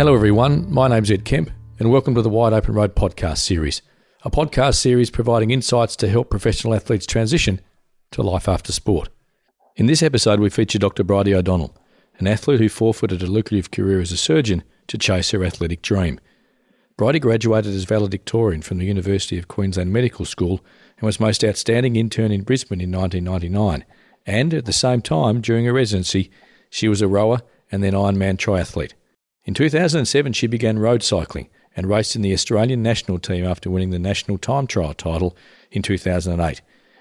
Hello, everyone. My name's Ed Kemp, and welcome to the Wide Open Road podcast series, a podcast series providing insights to help professional athletes transition to life after sport. In this episode, we feature Dr. Bridie O'Donnell, an athlete who forfeited a lucrative career as a surgeon to chase her athletic dream. Bridie graduated as valedictorian from the University of Queensland Medical School and was most outstanding intern in Brisbane in 1999. And at the same time, during her residency, she was a rower and then Ironman triathlete. In 2007, she began road cycling and raced in the Australian national team after winning the national time trial title in 2008.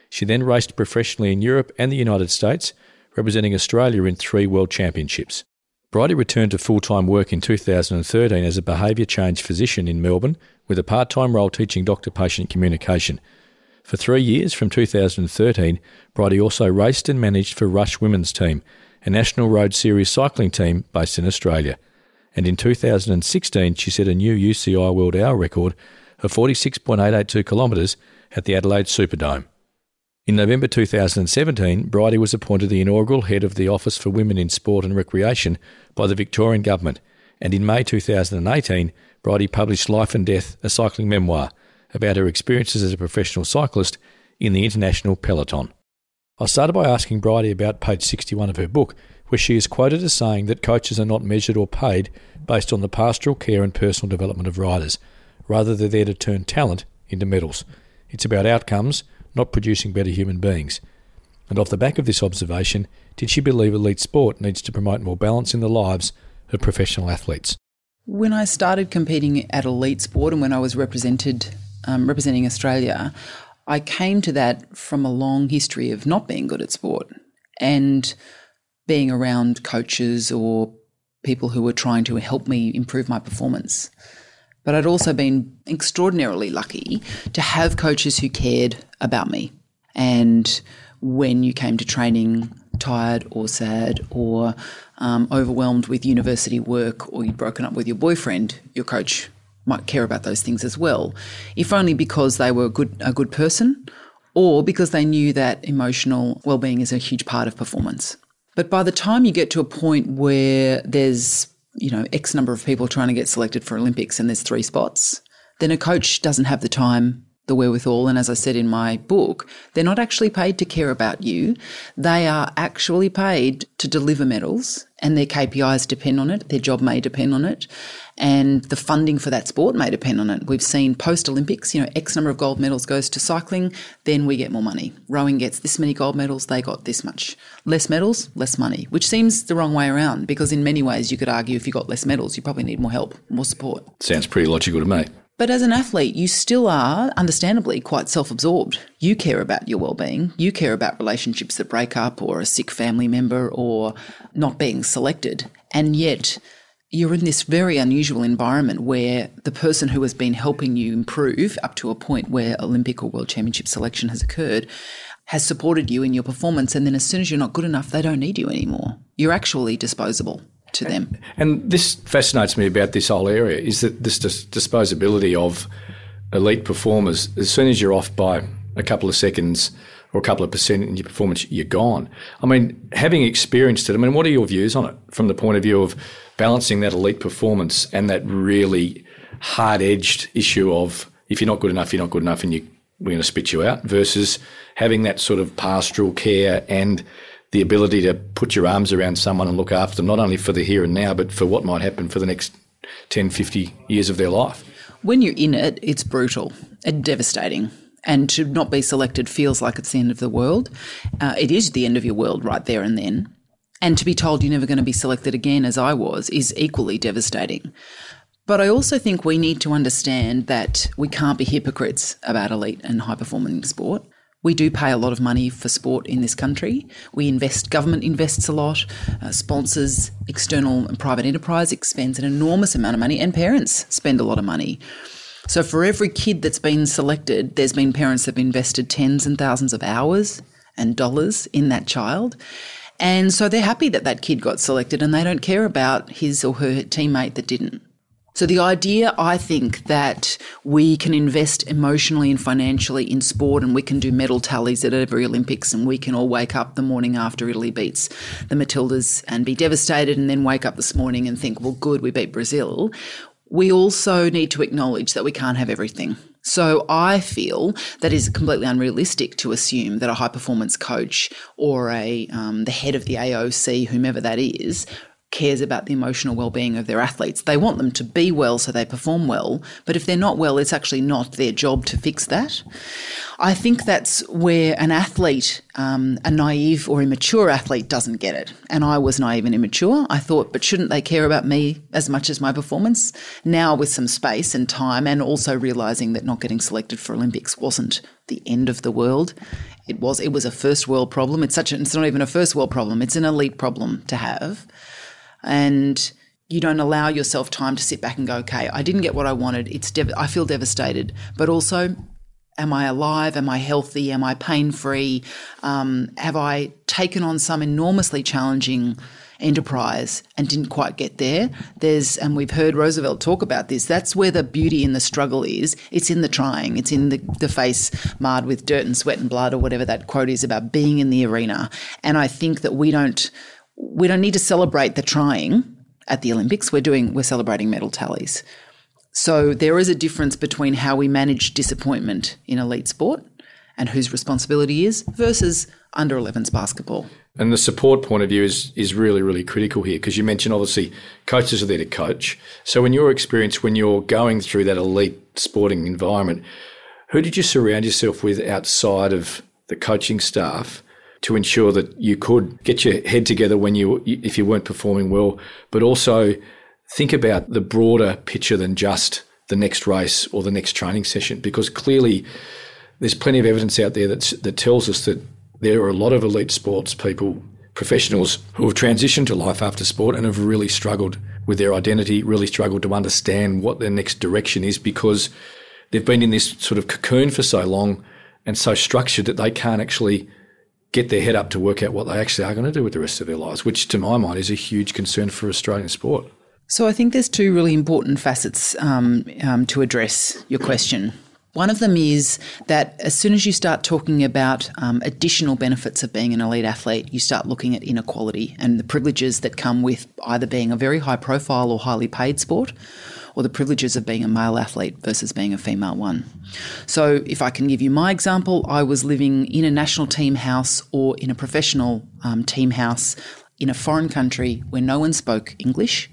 She then raced professionally in Europe and the United States, representing Australia in three world championships. Bridie returned to full time work in 2013 as a behaviour change physician in Melbourne with a part time role teaching doctor patient communication. For three years, from 2013, Bridie also raced and managed for Rush Women's Team, a National Road Series cycling team based in Australia. And in 2016, she set a new UCI World Hour record of 46.882 kilometres at the Adelaide Superdome. In November 2017, Bridie was appointed the inaugural head of the Office for Women in Sport and Recreation by the Victorian Government, and in May 2018, Bridie published Life and Death, a cycling memoir, about her experiences as a professional cyclist in the international peloton. I started by asking Bridie about page 61 of her book, where she is quoted as saying that coaches are not measured or paid based on the pastoral care and personal development of riders. Rather, they're there to turn talent into medals. It's about outcomes, not producing better human beings. And off the back of this observation, did she believe elite sport needs to promote more balance in the lives of professional athletes? When I started competing at elite sport and when I was represented um, representing Australia, I came to that from a long history of not being good at sport and being around coaches or people who were trying to help me improve my performance. But I'd also been extraordinarily lucky to have coaches who cared about me. And when you came to training tired or sad or um, overwhelmed with university work or you'd broken up with your boyfriend, your coach might care about those things as well, if only because they were good a good person, or because they knew that emotional well-being is a huge part of performance. But by the time you get to a point where there's you know X number of people trying to get selected for Olympics and there's three spots, then a coach doesn't have the time the wherewithal. And as I said in my book, they're not actually paid to care about you. They are actually paid to deliver medals, and their KPIs depend on it. Their job may depend on it. And the funding for that sport may depend on it. We've seen post Olympics, you know, X number of gold medals goes to cycling, then we get more money. Rowing gets this many gold medals, they got this much. Less medals, less money, which seems the wrong way around because in many ways you could argue if you got less medals, you probably need more help, more support. Sounds pretty logical to me. But as an athlete, you still are, understandably, quite self absorbed. You care about your well being. You care about relationships that break up, or a sick family member, or not being selected. And yet, you're in this very unusual environment where the person who has been helping you improve up to a point where Olympic or World Championship selection has occurred has supported you in your performance. And then as soon as you're not good enough, they don't need you anymore. You're actually disposable to them. And this fascinates me about this whole area is that this dis- disposability of elite performers, as soon as you're off by a couple of seconds or a couple of percent in your performance, you're gone. I mean, having experienced it, I mean, what are your views on it from the point of view of balancing that elite performance and that really hard edged issue of if you're not good enough, you're not good enough and you, we're going to spit you out versus having that sort of pastoral care and the ability to put your arms around someone and look after them, not only for the here and now, but for what might happen for the next 10, 50 years of their life. When you're in it, it's brutal and devastating. And to not be selected feels like it's the end of the world. Uh, it is the end of your world right there and then. And to be told you're never going to be selected again, as I was, is equally devastating. But I also think we need to understand that we can't be hypocrites about elite and high performing sport. We do pay a lot of money for sport in this country. We invest, government invests a lot, uh, sponsors, external and private enterprise expends an enormous amount of money, and parents spend a lot of money. So for every kid that's been selected, there's been parents that have invested tens and thousands of hours and dollars in that child. And so they're happy that that kid got selected and they don't care about his or her teammate that didn't. So, the idea, I think, that we can invest emotionally and financially in sport and we can do medal tallies at every Olympics and we can all wake up the morning after Italy beats the Matildas and be devastated and then wake up this morning and think, well, good, we beat Brazil. We also need to acknowledge that we can't have everything. So I feel that is completely unrealistic to assume that a high performance coach or a um, the head of the AOC, whomever that is, cares about the emotional well-being of their athletes. They want them to be well so they perform well, but if they're not well, it's actually not their job to fix that. I think that's where an athlete, um, a naive or immature athlete, doesn't get it. And I was naive and immature. I thought, but shouldn't they care about me as much as my performance? Now, with some space and time, and also realizing that not getting selected for Olympics wasn't the end of the world. It was. It was a first world problem. It's such. A, it's not even a first world problem. It's an elite problem to have and you don't allow yourself time to sit back and go, okay, I didn't get what I wanted. It's dev- I feel devastated, but also, am I alive? Am I healthy? Am I pain free? Um, have I taken on some enormously challenging enterprise and didn't quite get there? There's, and we've heard Roosevelt talk about this. That's where the beauty in the struggle is. It's in the trying. It's in the, the face marred with dirt and sweat and blood, or whatever that quote is about being in the arena. And I think that we don't we don't need to celebrate the trying at the Olympics. We're doing we're celebrating medal tallies. So there is a difference between how we manage disappointment in elite sport and whose responsibility is versus under 11s basketball. And the support point of view is is really really critical here because you mentioned obviously coaches are there to coach. So in your experience when you're going through that elite sporting environment, who did you surround yourself with outside of the coaching staff to ensure that you could get your head together when you if you weren't performing well, but also think about the broader picture than just the next race or the next training session because clearly there's plenty of evidence out there that that tells us that there are a lot of elite sports people professionals who have transitioned to life after sport and have really struggled with their identity, really struggled to understand what their next direction is because they've been in this sort of cocoon for so long and so structured that they can't actually get their head up to work out what they actually are going to do with the rest of their lives, which to my mind is a huge concern for Australian sport. So I think there's two really important facets um, um, to address your question. One of them is that as soon as you start talking about um, additional benefits of being an elite athlete, you start looking at inequality and the privileges that come with either being a very high profile or highly paid sport or the privileges of being a male athlete versus being a female one. So, if I can give you my example, I was living in a national team house or in a professional um, team house in a foreign country where no one spoke English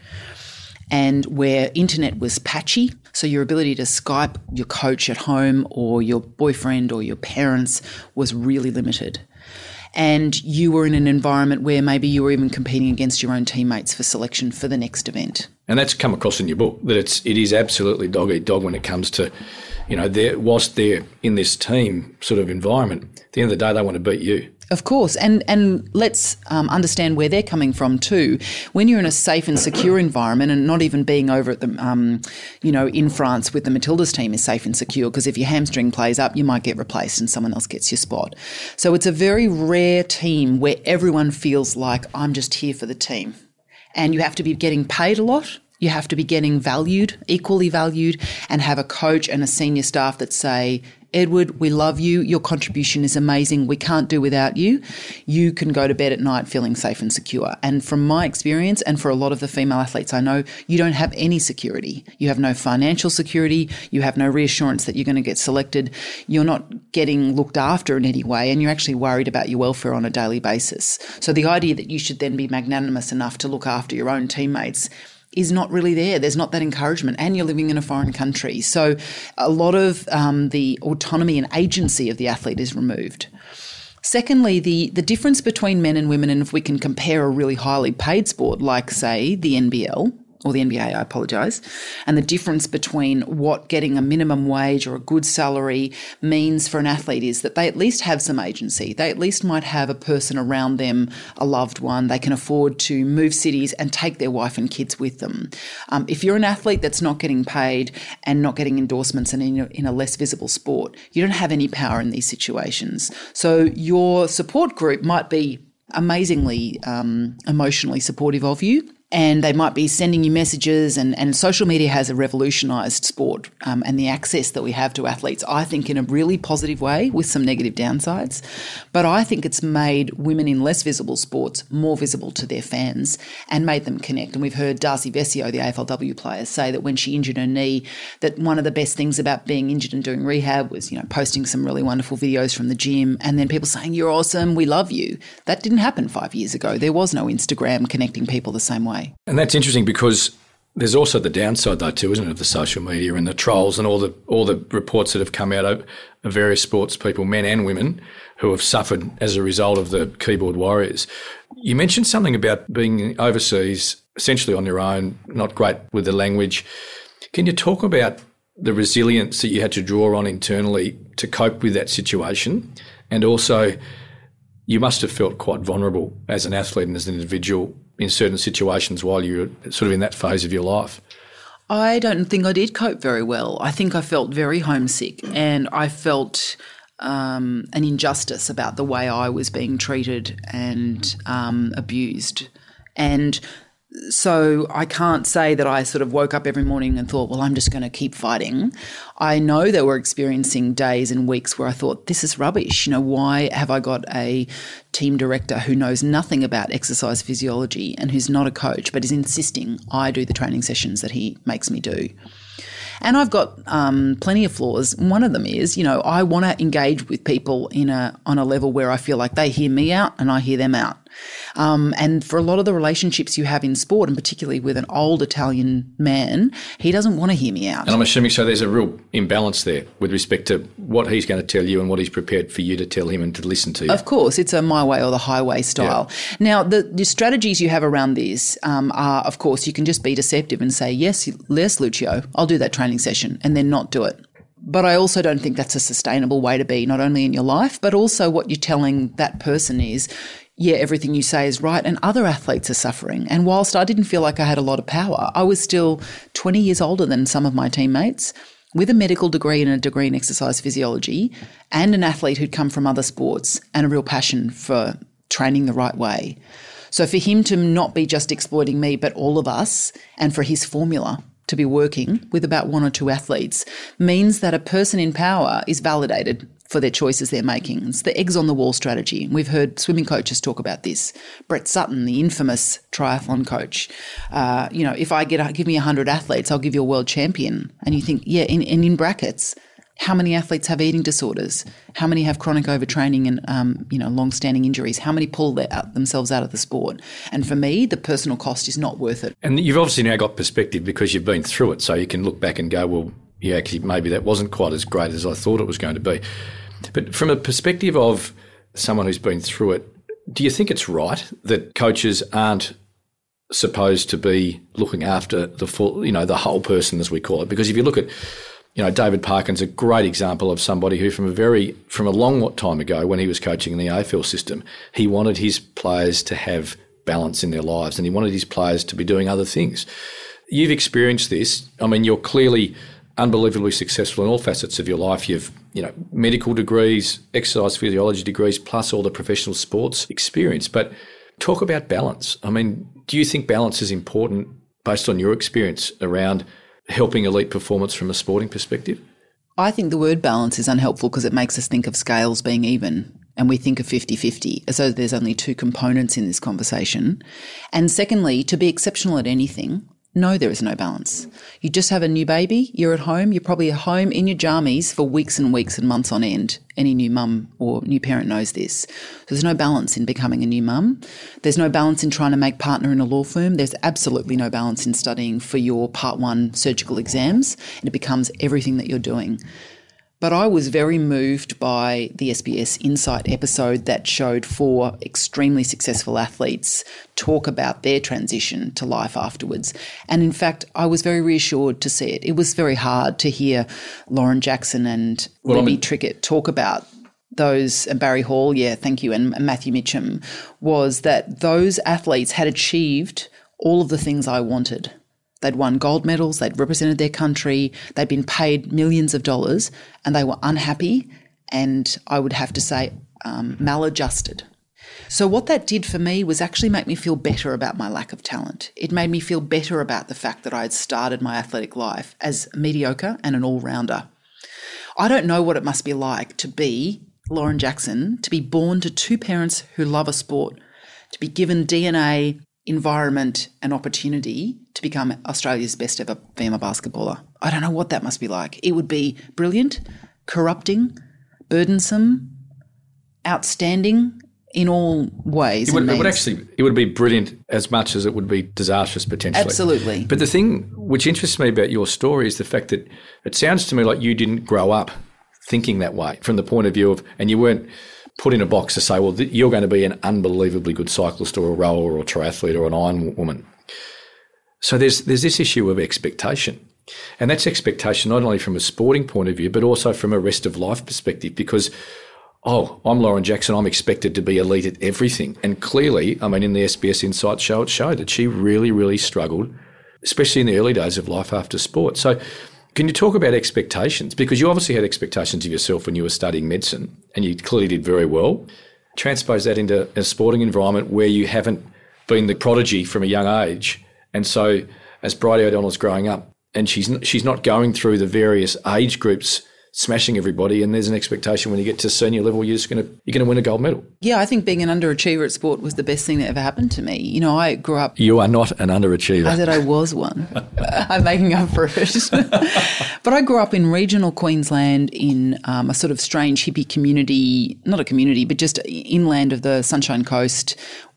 and where internet was patchy. So your ability to Skype your coach at home or your boyfriend or your parents was really limited and you were in an environment where maybe you were even competing against your own teammates for selection for the next event. And that's come across in your book that it's it is absolutely dog eat dog when it comes to, you know, they're whilst they're in this team sort of environment, at the end of the day they want to beat you. Of course, and and let's um, understand where they're coming from too. When you're in a safe and secure environment, and not even being over at the, um, you know, in France with the Matildas team is safe and secure because if your hamstring plays up, you might get replaced and someone else gets your spot. So it's a very rare team where everyone feels like I'm just here for the team, and you have to be getting paid a lot. You have to be getting valued, equally valued, and have a coach and a senior staff that say, Edward, we love you. Your contribution is amazing. We can't do without you. You can go to bed at night feeling safe and secure. And from my experience, and for a lot of the female athletes I know, you don't have any security. You have no financial security. You have no reassurance that you're going to get selected. You're not getting looked after in any way, and you're actually worried about your welfare on a daily basis. So the idea that you should then be magnanimous enough to look after your own teammates is not really there. There's not that encouragement, and you're living in a foreign country. So, a lot of um, the autonomy and agency of the athlete is removed. Secondly, the, the difference between men and women, and if we can compare a really highly paid sport like, say, the NBL, or the NBA, I apologise, and the difference between what getting a minimum wage or a good salary means for an athlete is that they at least have some agency. They at least might have a person around them, a loved one. They can afford to move cities and take their wife and kids with them. Um, if you're an athlete that's not getting paid and not getting endorsements and in a, in a less visible sport, you don't have any power in these situations. So your support group might be amazingly um, emotionally supportive of you and they might be sending you messages and, and social media has revolutionized sport um, and the access that we have to athletes i think in a really positive way with some negative downsides. But i think it's made women in less visible sports more visible to their fans and made them connect. And we've heard darcy vescio the aflw player say that when she injured her knee that one of the best things about being injured and doing rehab was you know posting some really wonderful videos from the gym and then people saying you're awesome. We love you. That didn't happen five years ago. There was no instagram connecting people the same way way. And that's interesting because there's also the downside though too, isn't it, of the social media and the trolls and all the all the reports that have come out of, of various sports people, men and women, who have suffered as a result of the keyboard warriors. You mentioned something about being overseas, essentially on your own, not great with the language. Can you talk about the resilience that you had to draw on internally to cope with that situation, and also you must have felt quite vulnerable as an athlete and as an individual in certain situations while you're sort of in that phase of your life? I don't think I did cope very well. I think I felt very homesick and I felt um, an injustice about the way I was being treated and um, abused. And so I can't say that I sort of woke up every morning and thought, well, I'm just going to keep fighting. I know they were experiencing days and weeks where I thought, this is rubbish. You know, why have I got a team director who knows nothing about exercise physiology and who's not a coach, but is insisting I do the training sessions that he makes me do? And I've got um, plenty of flaws. One of them is, you know, I want to engage with people in a on a level where I feel like they hear me out and I hear them out. Um, and for a lot of the relationships you have in sport, and particularly with an old Italian man, he doesn't want to hear me out. And I'm assuming so. There's a real imbalance there with respect to what he's going to tell you and what he's prepared for you to tell him and to listen to you. Of course, it's a my way or the highway style. Yeah. Now, the, the, strategies you have around this um, are, of course, you can just be deceptive and say, yes, yes, Lucio, I'll do that training session, and then not do it. But I also don't think that's a sustainable way to be, not only in your life, but also what you're telling that person is yeah, everything you say is right, and other athletes are suffering. And whilst I didn't feel like I had a lot of power, I was still 20 years older than some of my teammates with a medical degree and a degree in exercise physiology, and an athlete who'd come from other sports and a real passion for training the right way. So for him to not be just exploiting me, but all of us, and for his formula to be working with about one or two athletes means that a person in power is validated for their choices they're making. It's the eggs on the wall strategy. We've heard swimming coaches talk about this. Brett Sutton, the infamous triathlon coach, uh, you know, if I get give me hundred athletes, I'll give you a world champion. And you think, yeah, in, and in brackets, how many athletes have eating disorders? How many have chronic overtraining and um, you know long-standing injuries? How many pull their, themselves out of the sport? And for me, the personal cost is not worth it. And you've obviously now got perspective because you've been through it, so you can look back and go, well, yeah, actually, maybe that wasn't quite as great as I thought it was going to be. But from a perspective of someone who's been through it, do you think it's right that coaches aren't supposed to be looking after the full, you know, the whole person as we call it? Because if you look at, you know, David Parkin's a great example of somebody who, from a very, from a long time ago, when he was coaching in the AFL system, he wanted his players to have balance in their lives, and he wanted his players to be doing other things. You've experienced this. I mean, you're clearly unbelievably successful in all facets of your life. You've, you know, medical degrees, exercise physiology degrees, plus all the professional sports experience. But talk about balance. I mean, do you think balance is important based on your experience around helping elite performance from a sporting perspective? I think the word balance is unhelpful because it makes us think of scales being even and we think of 50 50 as though there's only two components in this conversation. And secondly, to be exceptional at anything, no, there is no balance. You just have a new baby, you're at home, you're probably at home in your jammies for weeks and weeks and months on end. Any new mum or new parent knows this. There's no balance in becoming a new mum. There's no balance in trying to make partner in a law firm. There's absolutely no balance in studying for your part one surgical exams. And it becomes everything that you're doing. But I was very moved by the SBS Insight episode that showed four extremely successful athletes talk about their transition to life afterwards. And in fact, I was very reassured to see it. It was very hard to hear Lauren Jackson and well, Libby I mean- Trickett talk about those and Barry Hall, yeah, thank you, and Matthew Mitcham, was that those athletes had achieved all of the things I wanted. They'd won gold medals, they'd represented their country, they'd been paid millions of dollars, and they were unhappy and I would have to say um, maladjusted. So, what that did for me was actually make me feel better about my lack of talent. It made me feel better about the fact that I had started my athletic life as mediocre and an all rounder. I don't know what it must be like to be Lauren Jackson, to be born to two parents who love a sport, to be given DNA, environment, and opportunity to become Australia's best ever female basketballer. I don't know what that must be like. It would be brilliant, corrupting, burdensome, outstanding, in all ways. It would, it would, actually it would be brilliant as much as it would be disastrous potentially. Absolutely. But the thing which interests me about your story is the fact that it sounds to me like you didn't grow up thinking that way from the point of view of, and you weren't put in a box to say, well, th- you're going to be an unbelievably good cyclist or a rower or a triathlete or an iron woman. So there's there's this issue of expectation. And that's expectation not only from a sporting point of view, but also from a rest of life perspective, because oh, I'm Lauren Jackson, I'm expected to be elite at everything. And clearly, I mean, in the SBS Insight show, it showed that she really, really struggled, especially in the early days of life after sport. So, can you talk about expectations? Because you obviously had expectations of yourself when you were studying medicine, and you clearly did very well. Transpose that into a sporting environment where you haven't been the prodigy from a young age. And so, as Bridie O'Donnell's growing up, and she's, she's not going through the various age groups smashing everybody, and there's an expectation when you get to senior level, you're just going to you're going to win a gold medal. Yeah, I think being an underachiever at sport was the best thing that ever happened to me. You know, I grew up. You are not an underachiever. I said I was one. I'm making up for it. but I grew up in regional Queensland in um, a sort of strange hippie community, not a community, but just inland of the Sunshine Coast,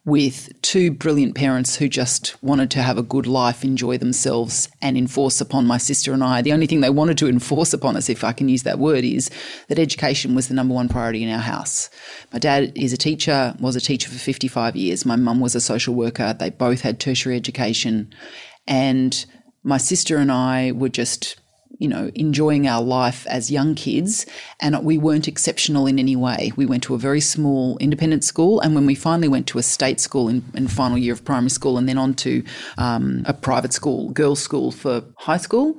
with two brilliant parents who just wanted to have a good life, enjoy themselves, and enforce upon my sister and I. The only thing they wanted to enforce upon us, if I can use that word, is that education was the number one priority in our house. My dad is a teacher, was a teacher for 55 years. My mum was a social worker. They both had tertiary education. And my sister and I were just you know, enjoying our life as young kids, and we weren't exceptional in any way. We went to a very small independent school, and when we finally went to a state school in, in final year of primary school, and then on to um, a private school, girls' school for high school.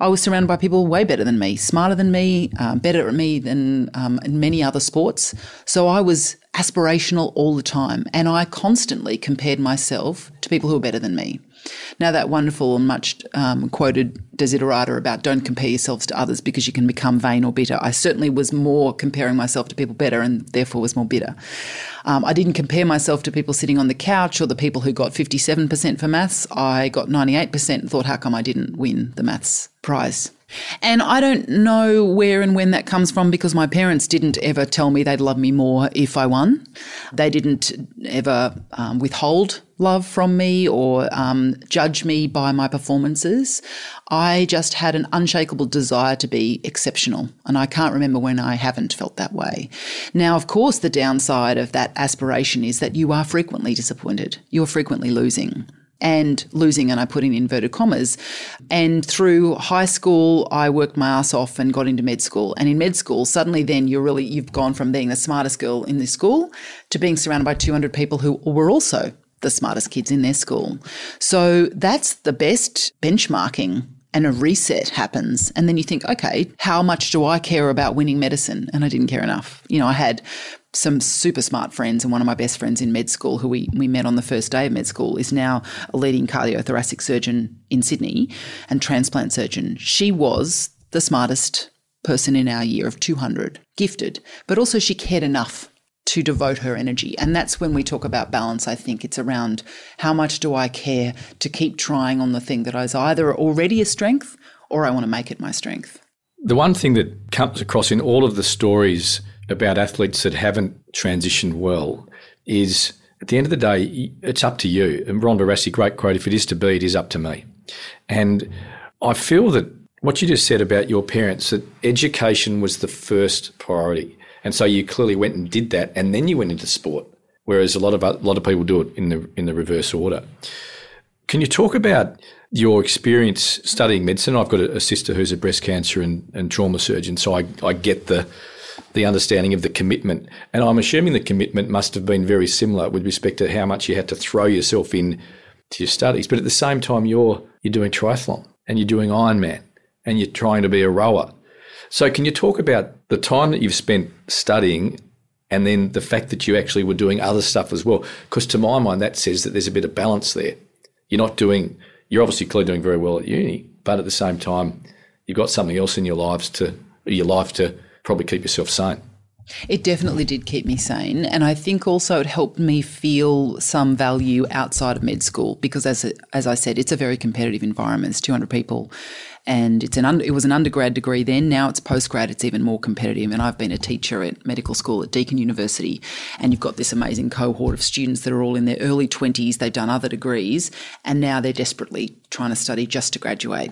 I was surrounded by people way better than me, smarter than me, um, better at me than um, in many other sports. So I was aspirational all the time, and I constantly compared myself to people who were better than me. Now, that wonderful and much um, quoted desiderata about don't compare yourselves to others because you can become vain or bitter. I certainly was more comparing myself to people better and therefore was more bitter. Um, I didn't compare myself to people sitting on the couch or the people who got 57% for maths. I got 98% and thought, how come I didn't win the maths prize? And I don't know where and when that comes from because my parents didn't ever tell me they'd love me more if I won. They didn't ever um, withhold love from me or um, judge me by my performances. I just had an unshakable desire to be exceptional. And I can't remember when I haven't felt that way. Now, of course, the downside of that aspiration is that you are frequently disappointed, you're frequently losing and losing, and I put in inverted commas. And through high school, I worked my ass off and got into med school. And in med school, suddenly then you're really, you've gone from being the smartest girl in the school to being surrounded by 200 people who were also the smartest kids in their school. So that's the best benchmarking and a reset happens. And then you think, okay, how much do I care about winning medicine? And I didn't care enough. You know, I had some super smart friends, and one of my best friends in med school, who we, we met on the first day of med school, is now a leading cardiothoracic surgeon in Sydney and transplant surgeon. She was the smartest person in our year of 200, gifted, but also she cared enough to devote her energy. And that's when we talk about balance. I think it's around how much do I care to keep trying on the thing that is either already a strength or I want to make it my strength. The one thing that comes across in all of the stories about athletes that haven't transitioned well is at the end of the day, it's up to you. And Ronda Rousey, great quote, if it is to be, it is up to me. And I feel that what you just said about your parents, that education was the first priority. And so you clearly went and did that, and then you went into sport. Whereas a lot of a lot of people do it in the in the reverse order. Can you talk about your experience studying medicine? I've got a, a sister who's a breast cancer and, and trauma surgeon, so I, I get the the understanding of the commitment. And I'm assuming the commitment must have been very similar with respect to how much you had to throw yourself in to your studies. But at the same time, you're you're doing triathlon and you're doing Ironman and you're trying to be a rower. So can you talk about the time that you've spent studying and then the fact that you actually were doing other stuff as well. Because to my mind, that says that there's a bit of balance there. You're not doing, you're obviously clearly doing very well at uni, but at the same time, you've got something else in your lives to, your life to probably keep yourself sane. It definitely did keep me sane. And I think also it helped me feel some value outside of med school because, as, as I said, it's a very competitive environment. It's 200 people and it's an under, it was an undergrad degree then. Now it's postgrad. It's even more competitive. And I've been a teacher at medical school at Deakin University, and you've got this amazing cohort of students that are all in their early twenties. They've done other degrees, and now they're desperately trying to study just to graduate.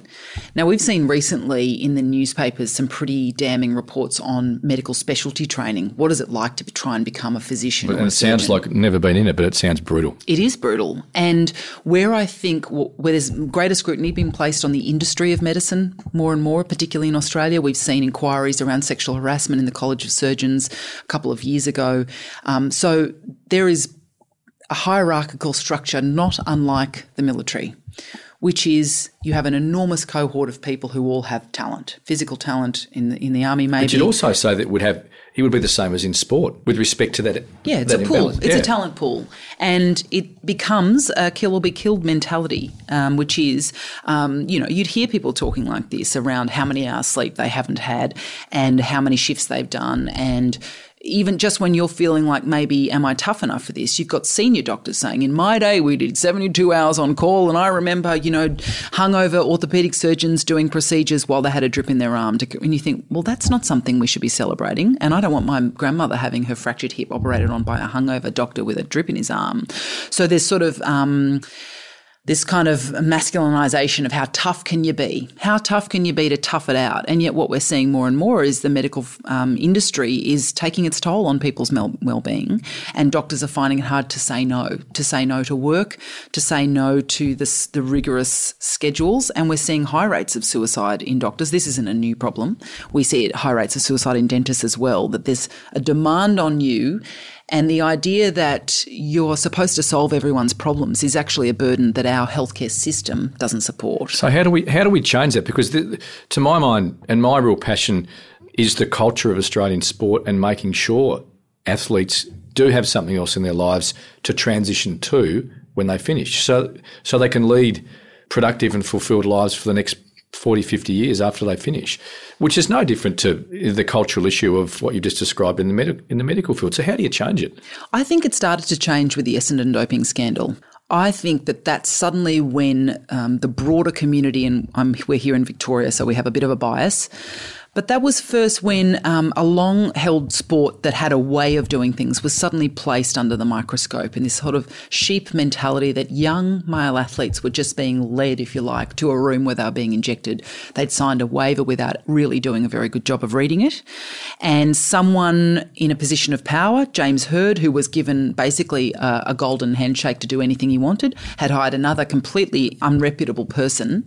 Now we've seen recently in the newspapers some pretty damning reports on medical specialty training. What is it like to try and become a physician? and it sounds like never been in it, but it sounds brutal. It is brutal, and where I think where there's greater scrutiny being placed on the industry of medicine medicine more and more, particularly in Australia. We've seen inquiries around sexual harassment in the College of Surgeons a couple of years ago. Um, so there is a hierarchical structure not unlike the military, which is you have an enormous cohort of people who all have talent, physical talent in the, in the army, maybe. But you'd also say that would have he would be the same as in sport with respect to that. Yeah, it's that a pool. It's yeah. a talent pool, and it becomes a kill or be killed mentality, um, which is, um, you know, you'd hear people talking like this around how many hours sleep they haven't had, and how many shifts they've done, and even just when you're feeling like maybe am I tough enough for this, you've got senior doctors saying, in my day we did 72 hours on call, and I remember you know hungover orthopedic surgeons doing procedures while they had a drip in their arm. To, and you think, well, that's not something we should be celebrating, and I don't want my grandmother having her fractured hip operated on by a hungover doctor with a drip in his arm. So there's sort of um, this kind of masculinization of how tough can you be? How tough can you be to tough it out? And yet, what we're seeing more and more is the medical um, industry is taking its toll on people's well being, and doctors are finding it hard to say no, to say no to work, to say no to the, the rigorous schedules. And we're seeing high rates of suicide in doctors. This isn't a new problem. We see it high rates of suicide in dentists as well, that there's a demand on you and the idea that you're supposed to solve everyone's problems is actually a burden that our healthcare system doesn't support. So how do we how do we change that? Because the, to my mind, and my real passion is the culture of Australian sport and making sure athletes do have something else in their lives to transition to when they finish, so so they can lead productive and fulfilled lives for the next 40, 50 years after they finish, which is no different to the cultural issue of what you just described in the, med- in the medical field. So, how do you change it? I think it started to change with the Essendon doping scandal. I think that that's suddenly when um, the broader community, and we're here in Victoria, so we have a bit of a bias, but that was first when um, a long held sport that had a way of doing things was suddenly placed under the microscope in this sort of sheep mentality that young male athletes were just being led, if you like, to a room where they were being injected. They'd signed a waiver without really doing a very good job of reading it. And someone in a position of power, James Hird, who was given basically a, a golden handshake to do anything he wanted, had hired another completely unreputable person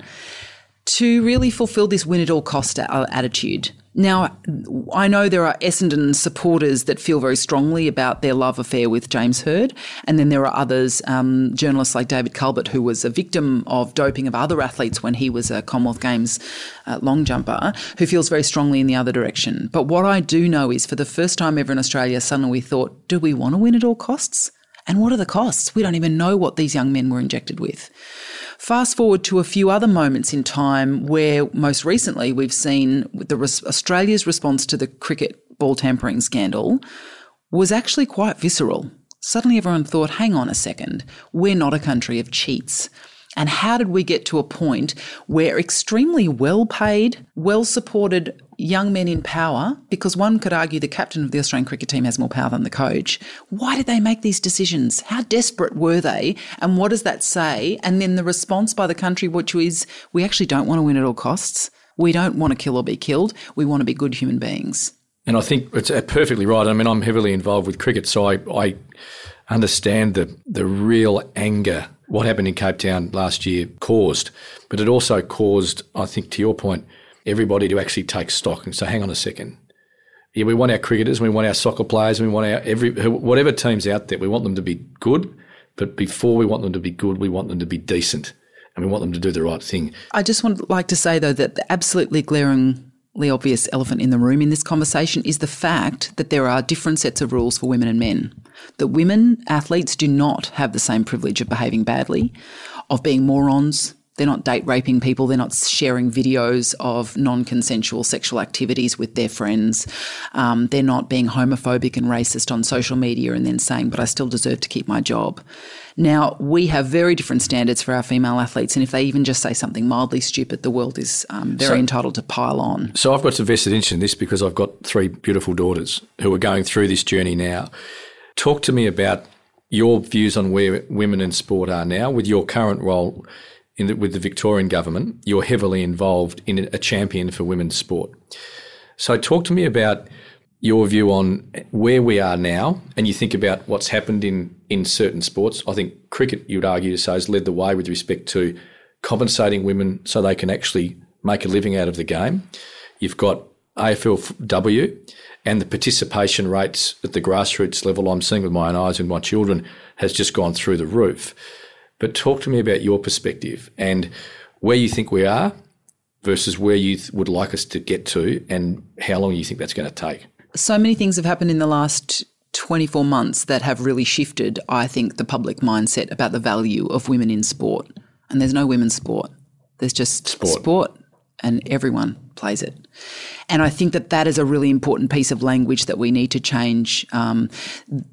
to really fulfill this win at all cost attitude. Now, I know there are Essendon supporters that feel very strongly about their love affair with James Hird, and then there are others, um, journalists like David Culbert, who was a victim of doping of other athletes when he was a Commonwealth Games uh, long jumper, who feels very strongly in the other direction. But what I do know is for the first time ever in Australia, suddenly we thought, do we want to win at all costs? And what are the costs? We don't even know what these young men were injected with. Fast forward to a few other moments in time where most recently we've seen the Australia's response to the cricket ball tampering scandal was actually quite visceral. Suddenly everyone thought, hang on a second, we're not a country of cheats. And how did we get to a point where extremely well paid, well supported young men in power, because one could argue the captain of the Australian cricket team has more power than the coach, why did they make these decisions? How desperate were they? And what does that say? And then the response by the country, which is we actually don't want to win at all costs. We don't want to kill or be killed. We want to be good human beings. And I think it's uh, perfectly right. I mean, I'm heavily involved with cricket, so I, I understand the, the real anger what happened in Cape Town last year caused. But it also caused, I think, to your point, everybody to actually take stock and say, hang on a second. Yeah, we want our cricketers, we want our soccer players, we want our every whatever teams out there, we want them to be good. But before we want them to be good, we want them to be decent, and we want them to do the right thing. I just would like to say though that the absolutely glaring obvious elephant in the room in this conversation is the fact that there are different sets of rules for women and men. That women athletes do not have the same privilege of behaving badly, of being morons, they're not date raping people. They're not sharing videos of non consensual sexual activities with their friends. Um, they're not being homophobic and racist on social media and then saying, but I still deserve to keep my job. Now, we have very different standards for our female athletes. And if they even just say something mildly stupid, the world is um, very so, entitled to pile on. So I've got some vested interest in this because I've got three beautiful daughters who are going through this journey now. Talk to me about your views on where women in sport are now with your current role the, with the Victorian government, you're heavily involved in a champion for women's sport. So, talk to me about your view on where we are now, and you think about what's happened in in certain sports. I think cricket, you would argue to say, has led the way with respect to compensating women so they can actually make a living out of the game. You've got AFLW and the participation rates at the grassroots level I'm seeing with my own eyes and my children has just gone through the roof. But talk to me about your perspective and where you think we are versus where you th- would like us to get to and how long you think that's going to take. So many things have happened in the last 24 months that have really shifted, I think, the public mindset about the value of women in sport. And there's no women's sport. There's just sport, sport and everyone plays it. And I think that that is a really important piece of language that we need to change. Um,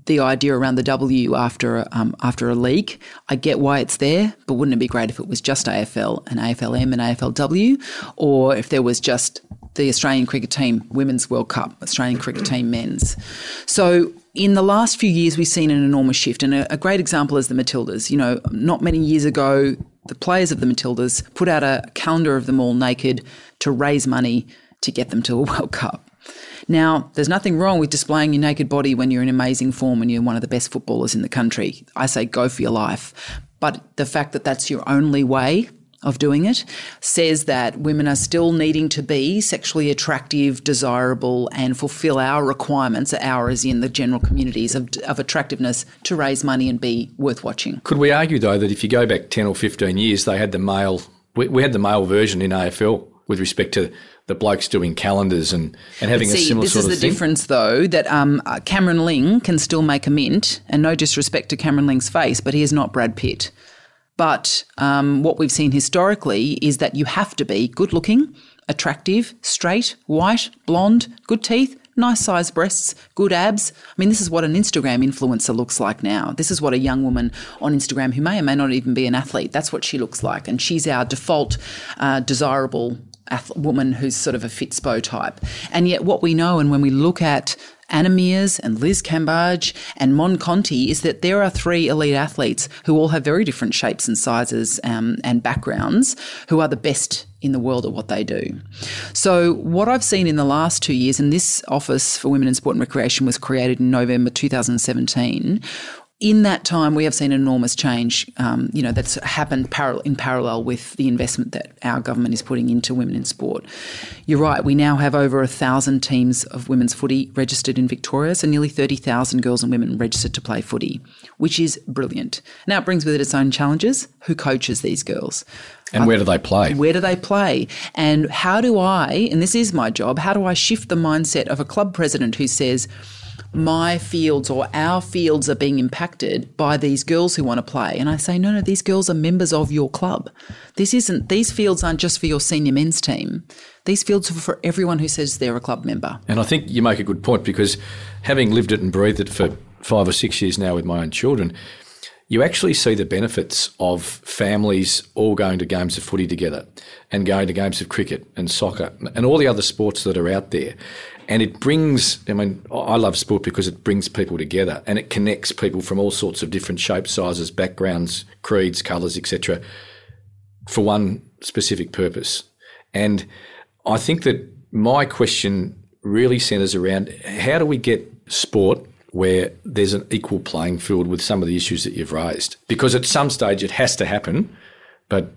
the idea around the W after um, after a league, I get why it's there, but wouldn't it be great if it was just AFL and AFLM and AFLW, or if there was just the Australian cricket team women's World Cup, Australian cricket team men's. So in the last few years, we've seen an enormous shift, and a, a, great example is the Matildas. You know, not many years ago, the players of the Matildas put out a calendar of them all naked to raise money to get them to a World Cup. Now, there's nothing wrong with displaying your naked body when you're in amazing form and you're one of the best footballers in the country. I say go for your life. But the fact that that's your only way of doing it says that women are still needing to be sexually attractive, desirable, and fulfill our requirements, ours in the general communities of, of attractiveness to raise money and be worth watching. Could we argue, though, that if you go back 10 or 15 years, they had the male, we, we had the male version in AFL with respect to the blokes doing calendars and, and having see, a similar sort of thing. This is the difference, though, that um, uh, Cameron Ling can still make a mint, and no disrespect to Cameron Ling's face, but he is not Brad Pitt. But um, what we've seen historically is that you have to be good looking, attractive, straight, white, blonde, good teeth, nice sized breasts, good abs. I mean, this is what an Instagram influencer looks like now. This is what a young woman on Instagram who may or may not even be an athlete, that's what she looks like. And she's our default uh, desirable woman who's sort of a Fitspo type. And yet, what we know, and when we look at Anna Meares and Liz Cambage and Mon Conti is that there are three elite athletes who all have very different shapes and sizes um, and backgrounds who are the best in the world at what they do. So, what I've seen in the last two years, and this Office for Women in Sport and Recreation was created in November 2017, in that time, we have seen enormous change. Um, you know that's happened in parallel with the investment that our government is putting into women in sport. You're right. We now have over a thousand teams of women's footy registered in Victoria, so nearly thirty thousand girls and women registered to play footy, which is brilliant. Now it brings with it its own challenges. Who coaches these girls? And where do they play? Where do they play? And how do I? And this is my job. How do I shift the mindset of a club president who says? My fields or our fields are being impacted by these girls who want to play. And I say, no, no, these girls are members of your club. This isn't, these fields aren't just for your senior men's team. These fields are for everyone who says they're a club member. And I think you make a good point because having lived it and breathed it for five or six years now with my own children, you actually see the benefits of families all going to games of footy together and going to games of cricket and soccer and all the other sports that are out there. And it brings, I mean, I love sport because it brings people together and it connects people from all sorts of different shapes, sizes, backgrounds, creeds, colours, etc., for one specific purpose. And I think that my question really centres around how do we get sport where there's an equal playing field with some of the issues that you've raised? Because at some stage it has to happen, but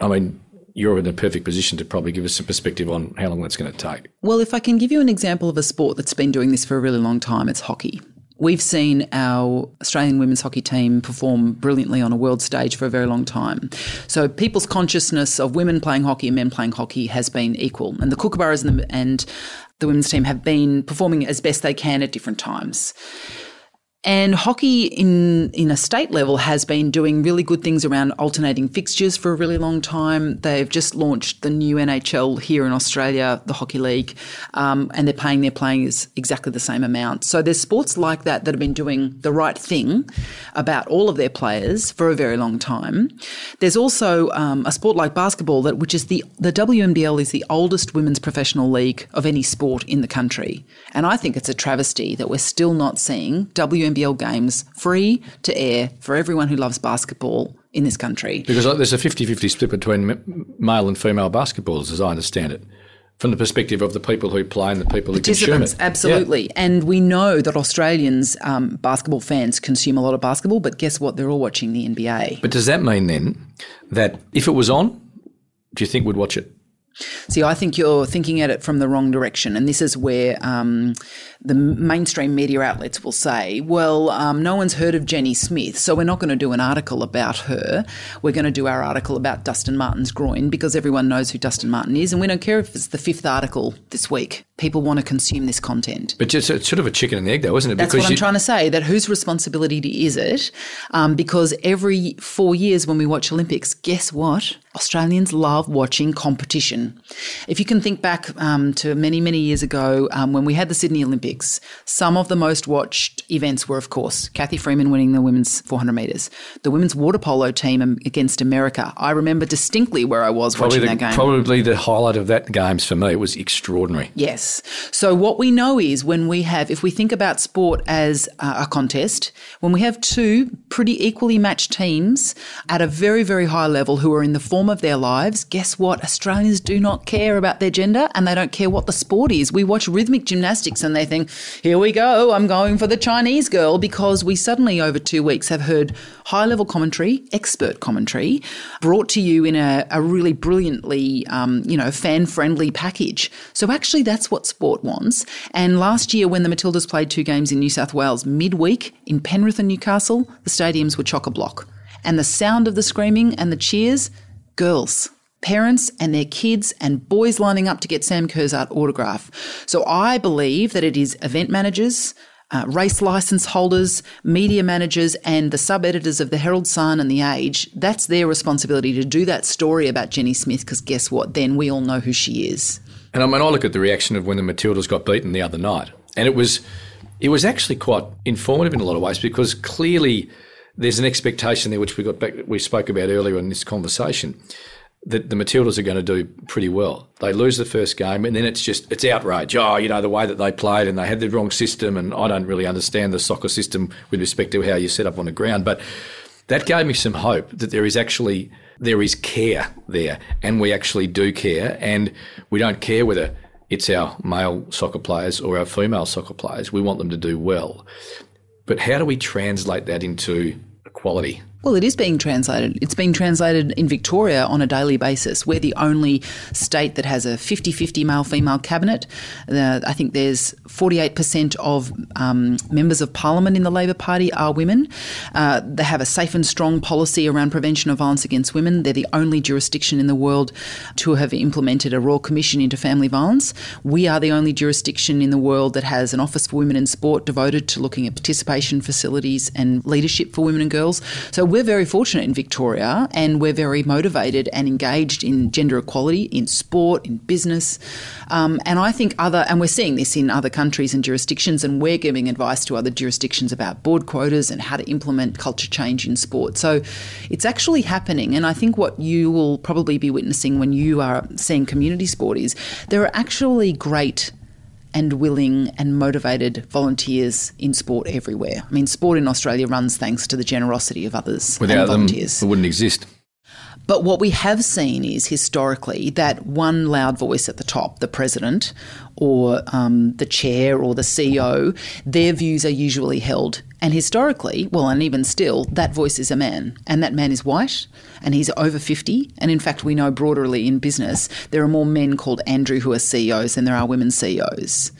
I mean, you're in a perfect position to probably give us some perspective on how long that's going to take. Well, if I can give you an example of a sport that's been doing this for a really long time, it's hockey. We've seen our Australian women's hockey team perform brilliantly on a world stage for a very long time. So people's consciousness of women playing hockey and men playing hockey has been equal. And the Kookaburras and the, and the women's team have been performing as best they can at different times. And hockey in in a state level has been doing really good things around alternating fixtures for a really long time. They've just launched the new NHL here in Australia, the Hockey League, um, and they're paying their players exactly the same amount. So there's sports like that that have been doing the right thing about all of their players for a very long time. There's also um, a sport like basketball that, which is the the WNBL is the oldest women's professional league of any sport in the country, and I think it's a travesty that we're still not seeing WNBL NBL games free to air for everyone who loves basketball in this country. Because there's a 50 50 split between male and female basketballers, as I understand it from the perspective of the people who play and the people who consume it. Absolutely. Yeah. And we know that Australians, um, basketball fans, consume a lot of basketball, but guess what? They're all watching the NBA. But does that mean then that if it was on, do you think we'd watch it? See, I think you're thinking at it from the wrong direction. And this is where um, the mainstream media outlets will say, well, um, no one's heard of Jenny Smith, so we're not going to do an article about her. We're going to do our article about Dustin Martin's groin because everyone knows who Dustin Martin is. And we don't care if it's the fifth article this week. People want to consume this content. But it's sort of a chicken and egg, though, isn't it? That's because what I'm trying to say, that whose responsibility is it? Um, because every four years when we watch Olympics, guess what? Australians love watching competition. If you can think back um, to many, many years ago um, when we had the Sydney Olympics, some of the most watched events were, of course, Cathy Freeman winning the women's 400 metres, the women's water polo team against America. I remember distinctly where I was probably watching the, that game. Probably the highlight of that games for me It was extraordinary. Yes. So what we know is when we have, if we think about sport as a contest, when we have two pretty equally matched teams at a very, very high level who are in the form of their lives, guess what? Australians do not care about their gender and they don't care what the sport is. We watch rhythmic gymnastics and they think, here we go, I'm going for the Chinese girl because we suddenly over two weeks have heard high level commentary, expert commentary, brought to you in a, a really brilliantly, um, you know, fan friendly package. So actually, that's what sport wants. And last year, when the Matildas played two games in New South Wales midweek in Penrith and Newcastle, the stadiums were chock a block. And the sound of the screaming and the cheers girls, parents and their kids, and boys lining up to get Sam Kerr's art autograph. So I believe that it is event managers, uh, race license holders, media managers, and the sub editors of the Herald Sun and The Age. That's their responsibility to do that story about Jenny Smith because guess what? Then we all know who she is. And I mean, I look at the reaction of when the Matildas got beaten the other night, and it was. It was actually quite informative in a lot of ways because clearly there's an expectation there, which we got back, we spoke about earlier in this conversation, that the Matildas are going to do pretty well. They lose the first game, and then it's just it's outrage. Oh, you know the way that they played, and they had the wrong system, and I don't really understand the soccer system with respect to how you set up on the ground. But that gave me some hope that there is actually there is care there, and we actually do care, and we don't care whether it's our male soccer players or our female soccer players. We want them to do well. But how do we translate that into quality well, it is being translated. It's being translated in Victoria on a daily basis. We're the only state that has a 50 50 male female cabinet. Uh, I think there's 48% of um, members of parliament in the Labor Party are women. Uh, they have a safe and strong policy around prevention of violence against women. They're the only jurisdiction in the world to have implemented a Royal Commission into family violence. We are the only jurisdiction in the world that has an Office for Women in Sport devoted to looking at participation facilities and leadership for women and girls. So we're very fortunate in Victoria and we're very motivated and engaged in gender equality in sport, in business. Um, and I think other, and we're seeing this in other countries and jurisdictions, and we're giving advice to other jurisdictions about board quotas and how to implement culture change in sport. So it's actually happening. And I think what you will probably be witnessing when you are seeing community sport is there are actually great and willing and motivated volunteers in sport everywhere. I mean, sport in Australia runs thanks to the generosity of others. Without them, volunteers. it wouldn't exist. But what we have seen is historically that one loud voice at the top, the president or um, the chair or the CEO, their views are usually held. And historically, well, and even still, that voice is a man. And that man is white and he's over 50. And in fact, we know broadly in business, there are more men called Andrew who are CEOs than there are women CEOs.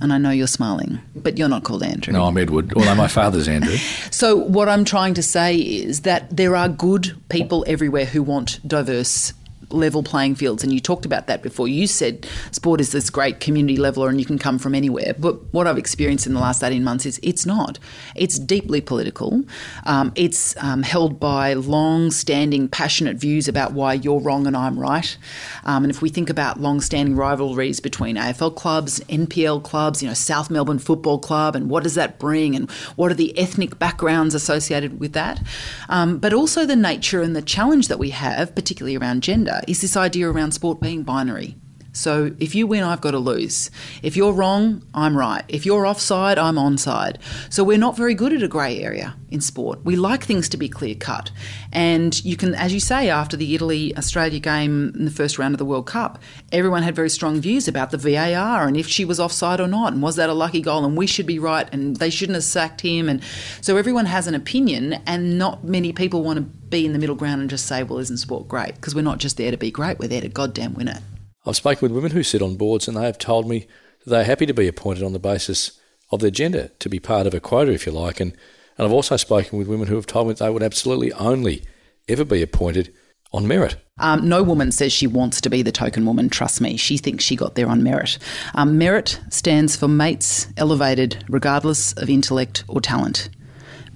And I know you're smiling, but you're not called Andrew. No, I'm Edward, although my father's Andrew. So, what I'm trying to say is that there are good people everywhere who want diverse level playing fields. And you talked about that before. You said sport is this great community leveler and you can come from anywhere. But what I've experienced in the last 18 months is it's not. It's deeply political. Um, it's um, held by long standing, passionate views about why you're wrong and I'm right. Um, and if we think about long standing rivalries between AFL clubs, NPL clubs, you know, South Melbourne Football Club, and what does that bring and what are the ethnic backgrounds associated with that? Um, but also the nature and the challenge that we have, particularly around gender is this idea around sport being binary. So if you win, I've got to lose. If you're wrong, I'm right. If you're offside, I'm onside. So we're not very good at a grey area in sport. We like things to be clear cut. And you can, as you say, after the Italy Australia game in the first round of the World Cup, everyone had very strong views about the VAR and if she was offside or not, and was that a lucky goal, and we should be right, and they shouldn't have sacked him. And so everyone has an opinion, and not many people want to be in the middle ground and just say, well, isn't sport great? Because we're not just there to be great, we're there to goddamn win it. I've spoken with women who sit on boards and they have told me that they're happy to be appointed on the basis of their gender, to be part of a quota, if you like. And, and I've also spoken with women who have told me they would absolutely only ever be appointed on merit. Um, no woman says she wants to be the token woman, trust me. She thinks she got there on merit. Um, merit stands for mates elevated regardless of intellect or talent.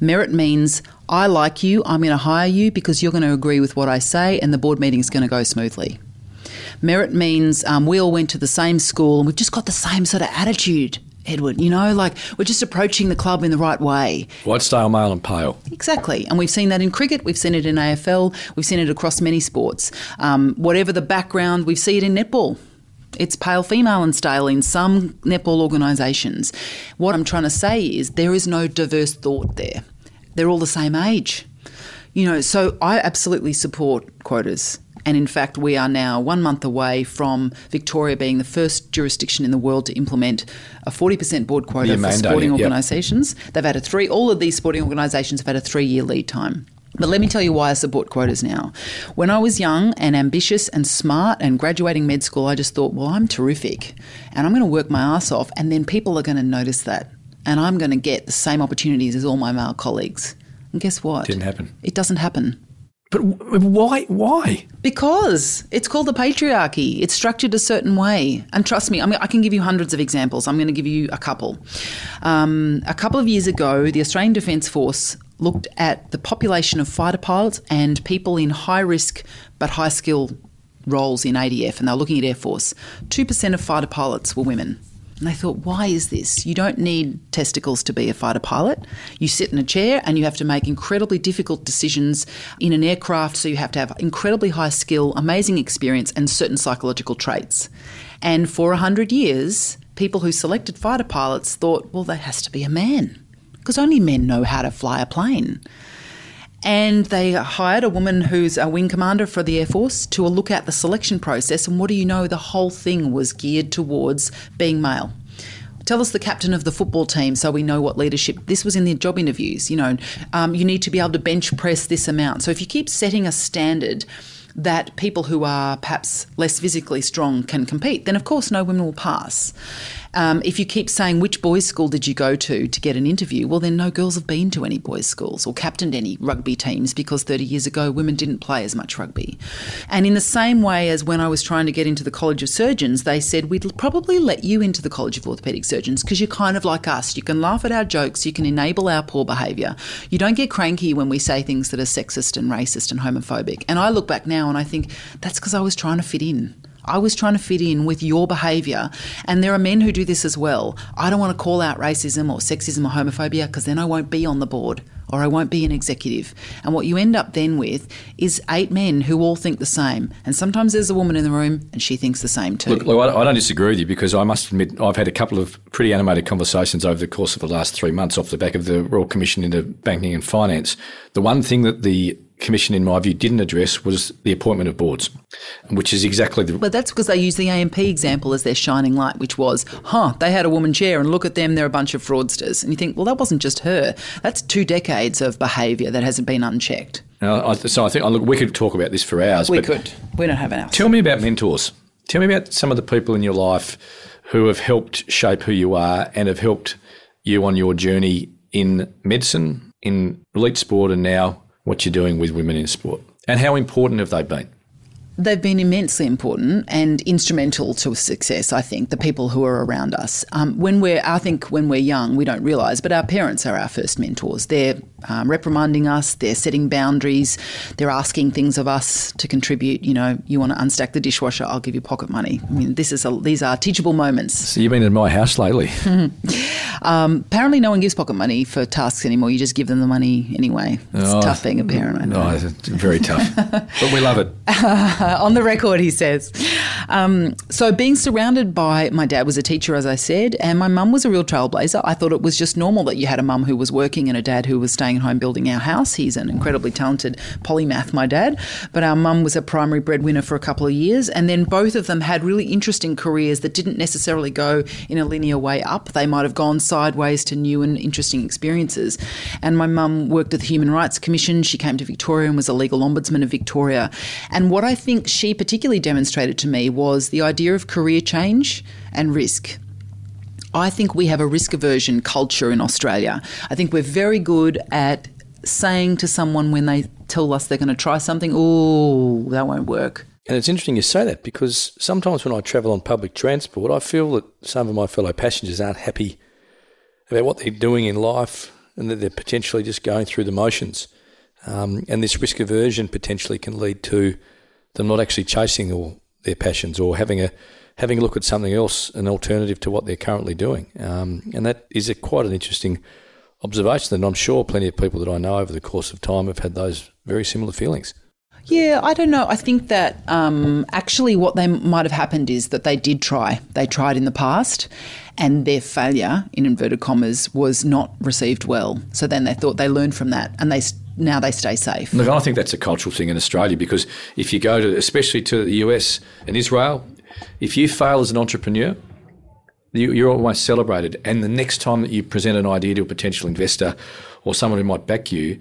Merit means I like you, I'm going to hire you because you're going to agree with what I say and the board meeting is going to go smoothly. Merit means um, we all went to the same school and we've just got the same sort of attitude. Edward, you know, like we're just approaching the club in the right way. White, stale, male, and pale. Exactly. And we've seen that in cricket, we've seen it in AFL, we've seen it across many sports. Um, whatever the background, we see it in netball. It's pale female and stale in some netball organisations. What I'm trying to say is there is no diverse thought there. They're all the same age. You know, so I absolutely support quotas. And in fact, we are now one month away from Victoria being the first jurisdiction in the world to implement a 40% board quota for sporting organisations. Yep. They've had a three, all of these sporting organisations have had a three year lead time. But let me tell you why I support quotas now. When I was young and ambitious and smart and graduating med school, I just thought, well, I'm terrific and I'm going to work my ass off, and then people are going to notice that. And I'm going to get the same opportunities as all my male colleagues. And guess what? Didn't happen. It doesn't happen. But why? Why? Because it's called the patriarchy. It's structured a certain way. And trust me, I mean, I can give you hundreds of examples. I'm going to give you a couple. Um, a couple of years ago, the Australian Defence Force looked at the population of fighter pilots and people in high risk but high skill roles in ADF, and they were looking at Air Force. 2% of fighter pilots were women. And they thought, why is this? You don't need testicles to be a fighter pilot. You sit in a chair and you have to make incredibly difficult decisions in an aircraft, so you have to have incredibly high skill, amazing experience, and certain psychological traits. And for 100 years, people who selected fighter pilots thought, well, there has to be a man, because only men know how to fly a plane. And they hired a woman who's a wing commander for the Air Force to look at the selection process. And what do you know? The whole thing was geared towards being male. Tell us the captain of the football team so we know what leadership. This was in the job interviews. You know, um, you need to be able to bench press this amount. So if you keep setting a standard, that people who are perhaps less physically strong can compete, then of course no women will pass. Um, if you keep saying which boys' school did you go to to get an interview, well, then no girls have been to any boys' schools or captained any rugby teams because 30 years ago women didn't play as much rugby. And in the same way as when I was trying to get into the College of Surgeons, they said we'd probably let you into the College of Orthopaedic Surgeons because you're kind of like us. You can laugh at our jokes, you can enable our poor behaviour. You don't get cranky when we say things that are sexist and racist and homophobic. And I look back now and I think that's because I was trying to fit in. I was trying to fit in with your behaviour. And there are men who do this as well. I don't want to call out racism or sexism or homophobia because then I won't be on the board or I won't be an executive. And what you end up then with is eight men who all think the same. And sometimes there's a woman in the room and she thinks the same too. Look, look I don't disagree with you because I must admit I've had a couple of pretty animated conversations over the course of the last three months off the back of the Royal Commission into Banking and Finance. The one thing that the Commission, in my view, didn't address was the appointment of boards, which is exactly the. But that's because they use the AMP example as their shining light, which was, huh, they had a woman chair and look at them, they're a bunch of fraudsters. And you think, well, that wasn't just her. That's two decades of behaviour that hasn't been unchecked. Now, so I think look, we could talk about this for hours. We could. We don't have an hour. Tell me about mentors. Tell me about some of the people in your life who have helped shape who you are and have helped you on your journey in medicine, in elite sport, and now what you're doing with women in sport? And how important have they been? They've been immensely important and instrumental to success, I think, the people who are around us. Um, when we're, I think when we're young, we don't realise, but our parents are our first mentors. They're um, reprimanding us, they're setting boundaries, they're asking things of us to contribute. You know, you want to unstack the dishwasher, I'll give you pocket money. I mean, this is a, these are teachable moments. So you've been in my house lately. um, apparently, no one gives pocket money for tasks anymore. You just give them the money anyway. It's oh, tough being a parent, I know. Oh, it's very tough. but we love it. on the record, he says. Um, so, being surrounded by my dad was a teacher, as I said, and my mum was a real trailblazer. I thought it was just normal that you had a mum who was working and a dad who was staying at home building our house. He's an incredibly talented polymath, my dad. But our mum was a primary breadwinner for a couple of years, and then both of them had really interesting careers that didn't necessarily go in a linear way up. They might have gone sideways to new and interesting experiences. And my mum worked at the Human Rights Commission. She came to Victoria and was a legal ombudsman of Victoria. And what I think she particularly demonstrated to me was the idea of career change and risk. I think we have a risk aversion culture in Australia. I think we're very good at saying to someone when they tell us they're going to try something, oh, that won't work. And it's interesting you say that because sometimes when I travel on public transport, I feel that some of my fellow passengers aren't happy about what they're doing in life and that they're potentially just going through the motions. Um, and this risk aversion potentially can lead to them not actually chasing or their passions or having a having a look at something else, an alternative to what they're currently doing. Um, and that is a, quite an interesting observation. And I'm sure plenty of people that I know over the course of time have had those very similar feelings. Yeah, I don't know. I think that um, actually what they might have happened is that they did try. They tried in the past, and their failure, in inverted commas, was not received well. So then they thought they learned from that, and they now they stay safe. Look, I think that's a cultural thing in Australia because if you go to, especially to the US and Israel, if you fail as an entrepreneur, you're almost celebrated. And the next time that you present an idea to a potential investor or someone who might back you,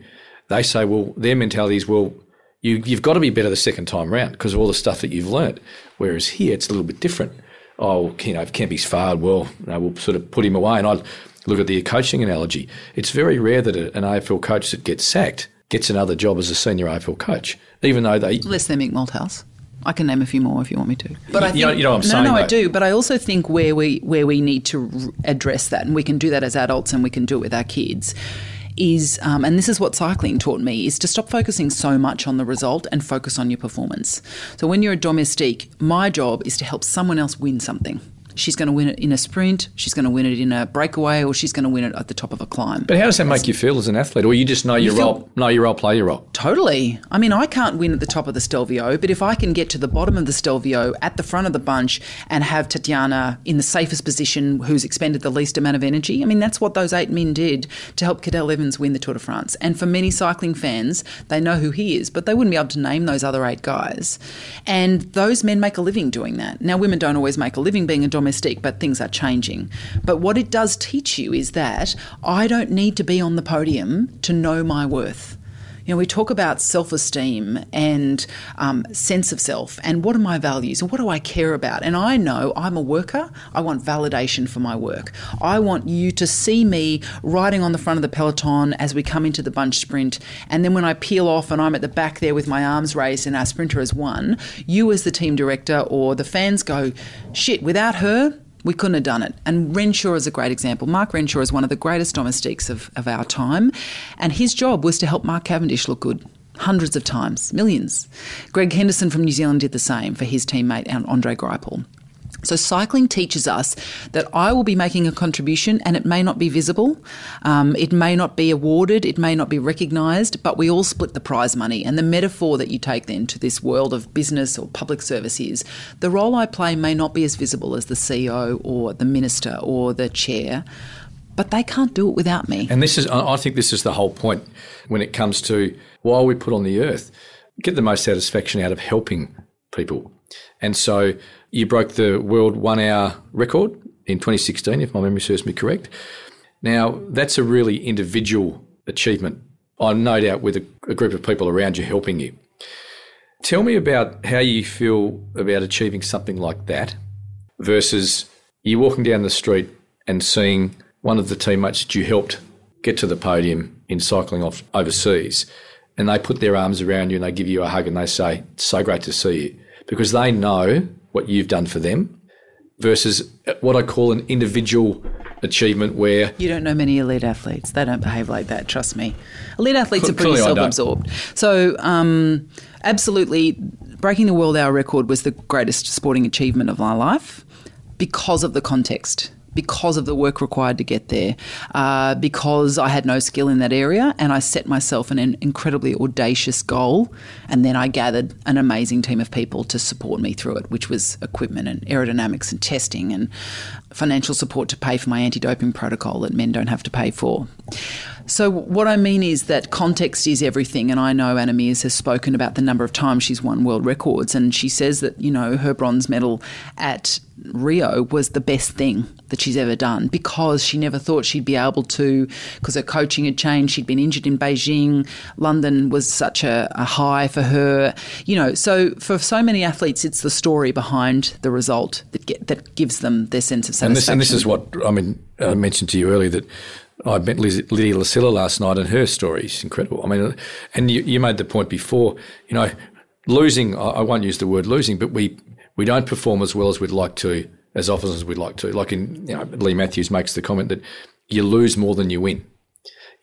they say, well, their mentality is, well, you, have got to be better the second time round because of all the stuff that you've learnt. Whereas here, it's a little bit different. Oh, you know, if Kempy's failed, well, you know, we'll sort of put him away. And I look at the coaching analogy. It's very rare that an AFL coach that gets sacked gets another job as a senior AFL coach, even though they. Unless they're Mick Malthouse. I can name a few more if you want me to. But I think, you, know, you know what I'm no, saying. No, no, I do. But I also think where we where we need to address that, and we can do that as adults, and we can do it with our kids, is, um, and this is what cycling taught me, is to stop focusing so much on the result and focus on your performance. So when you're a domestique, my job is to help someone else win something. She's going to win it in a sprint, she's going to win it in a breakaway, or she's going to win it at the top of a climb. But how does that make you feel as an athlete? Or you just know your you role, know your role, play your role? Totally. I mean, I can't win at the top of the Stelvio, but if I can get to the bottom of the Stelvio at the front of the bunch and have Tatiana in the safest position who's expended the least amount of energy, I mean, that's what those eight men did to help Cadel Evans win the Tour de France. And for many cycling fans, they know who he is, but they wouldn't be able to name those other eight guys. And those men make a living doing that. Now, women don't always make a living being a domestique, but things are changing. But what it does teach you is that I don't need to be on the podium to know my worth. You know, we talk about self esteem and um, sense of self and what are my values and what do I care about. And I know I'm a worker. I want validation for my work. I want you to see me riding on the front of the peloton as we come into the bunch sprint. And then when I peel off and I'm at the back there with my arms raised and our sprinter has won, you as the team director or the fans go, shit, without her, we couldn't have done it. And Renshaw is a great example. Mark Renshaw is one of the greatest domestiques of, of our time. And his job was to help Mark Cavendish look good hundreds of times, millions. Greg Henderson from New Zealand did the same for his teammate Andre Greipel. So, cycling teaches us that I will be making a contribution and it may not be visible, um, it may not be awarded, it may not be recognised, but we all split the prize money. And the metaphor that you take then to this world of business or public service is the role I play may not be as visible as the CEO or the minister or the chair, but they can't do it without me. And this is, I think this is the whole point when it comes to why we put on the earth. Get the most satisfaction out of helping people. And so, you broke the world one hour record in 2016, if my memory serves me correct. Now, that's a really individual achievement. I'm no doubt with a, a group of people around you helping you. Tell me about how you feel about achieving something like that versus you're walking down the street and seeing one of the teammates that you helped get to the podium in cycling off overseas, and they put their arms around you and they give you a hug and they say, "It's so great to see you," because they know what you've done for them, versus what I call an individual achievement where You don't know many elite athletes. They don't behave like that, trust me. Elite athletes are pretty Clearly I don't. self absorbed. So, um, absolutely, breaking the world hour record was the greatest sporting achievement of my life because of the context. Because of the work required to get there, uh, because I had no skill in that area, and I set myself an, an incredibly audacious goal, and then I gathered an amazing team of people to support me through it, which was equipment and aerodynamics and testing and financial support to pay for my anti-doping protocol that men don't have to pay for. So what I mean is that context is everything, and I know Anna Meares has spoken about the number of times she's won world records, and she says that you know her bronze medal at Rio was the best thing that she's ever done because she never thought she'd be able to, because her coaching had changed. She'd been injured in Beijing. London was such a, a high for her, you know. So for so many athletes, it's the story behind the result that get, that gives them their sense of And this, satisfaction. and this is what I mean. I mentioned to you earlier that I met Liz, Lydia Lassila last night, and her story is incredible. I mean, and you, you made the point before. You know, losing. I, I won't use the word losing, but we we don't perform as well as we'd like to, as often as we'd like to. Like in you know, Leigh Matthews makes the comment that you lose more than you win.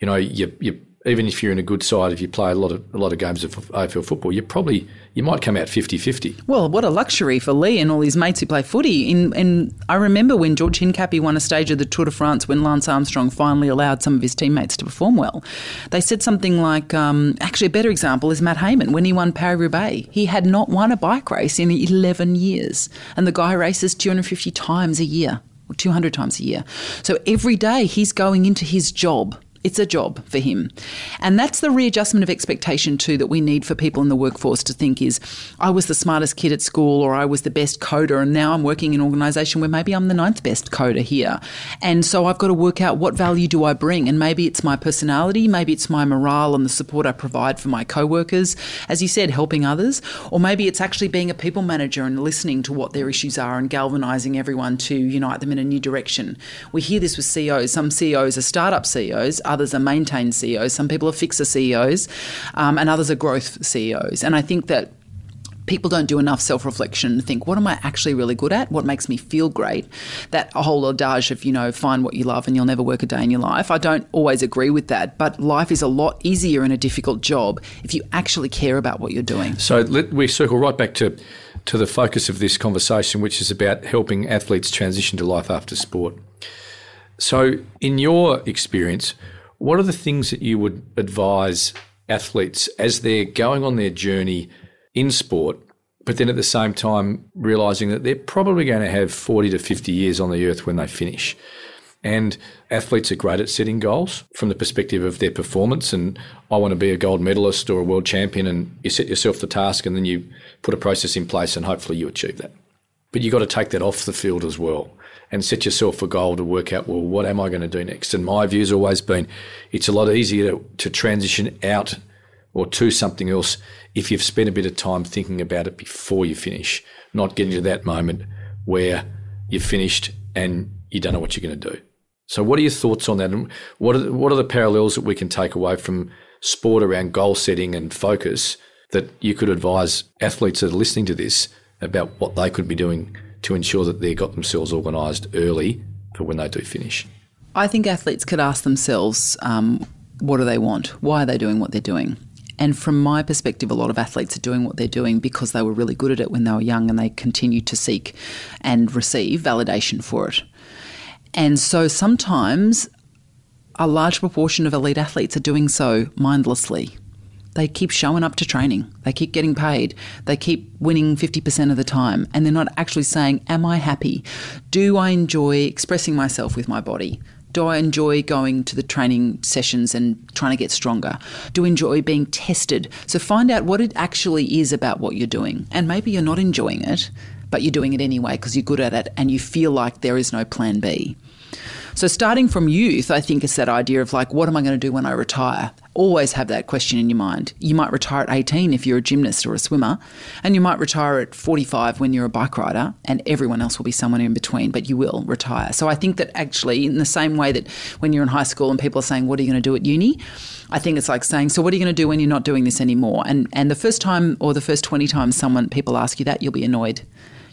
You know, you you even if you're in a good side, if you play a lot of a lot of games of AFL football, you probably you might come out 50-50. Well, what a luxury for Leigh and all his mates who play footy. In, in I remember when George Hincapie won a stage of the Tour de France when Lance Armstrong finally allowed some of his teammates to perform well. They said something like, um, actually, a better example is Matt Hayman when he won Paris Roubaix. He had not won a bike race in 11 years, and the guy races 250 times a year. Or 200 times a year. So every day he's going into his job it's a job for him. And that's the readjustment of expectation, too, that we need for people in the workforce to think is I was the smartest kid at school or I was the best coder, and now I'm working in an organisation where maybe I'm the ninth best coder here. And so I've got to work out what value do I bring. And maybe it's my personality, maybe it's my morale and the support I provide for my co workers, as you said, helping others. Or maybe it's actually being a people manager and listening to what their issues are and galvanising everyone to unite them in a new direction. We hear this with CEOs. Some CEOs are startup CEOs, others are maintain CEOs, some people are fixer CEOs, um, and others are growth CEOs. And I think that people don't do enough self reflection and think, what am I actually really good at? What makes me feel great? That whole adage of, you know, find what you love and you'll never work a day in your life. I don't always agree with that, but life is a lot easier in a difficult job if you actually care about what you're doing. So let, we circle right back to to the focus of this conversation, which is about helping athletes transition to life after sport. So, in your experience, what are the things that you would advise athletes as they're going on their journey in sport, but then at the same time realizing that they're probably going to have 40 to 50 years on the earth when they finish? And athletes are great at setting goals from the perspective of their performance. And I want to be a gold medalist or a world champion. And you set yourself the task and then you put a process in place and hopefully you achieve that. But you've got to take that off the field as well and set yourself a goal to work out, well, what am I going to do next? And my view has always been it's a lot easier to, to transition out or to something else if you've spent a bit of time thinking about it before you finish, not getting to that moment where you've finished and you don't know what you're going to do. So, what are your thoughts on that? And what are the, what are the parallels that we can take away from sport around goal setting and focus that you could advise athletes that are listening to this about what they could be doing to ensure that they've got themselves organised early for when they do finish? I think athletes could ask themselves, um, what do they want? Why are they doing what they're doing? And from my perspective, a lot of athletes are doing what they're doing because they were really good at it when they were young and they continue to seek and receive validation for it. And so sometimes a large proportion of elite athletes are doing so mindlessly. They keep showing up to training, they keep getting paid, they keep winning 50% of the time, and they're not actually saying, Am I happy? Do I enjoy expressing myself with my body? Do I enjoy going to the training sessions and trying to get stronger? Do I enjoy being tested? So find out what it actually is about what you're doing. And maybe you're not enjoying it, but you're doing it anyway because you're good at it and you feel like there is no plan B. So, starting from youth, I think it's that idea of like, what am I going to do when I retire? Always have that question in your mind. You might retire at 18 if you're a gymnast or a swimmer, and you might retire at 45 when you're a bike rider, and everyone else will be someone in between, but you will retire. So, I think that actually, in the same way that when you're in high school and people are saying, What are you going to do at uni? I think it's like saying, So, what are you going to do when you're not doing this anymore? And, and the first time or the first 20 times someone people ask you that, you'll be annoyed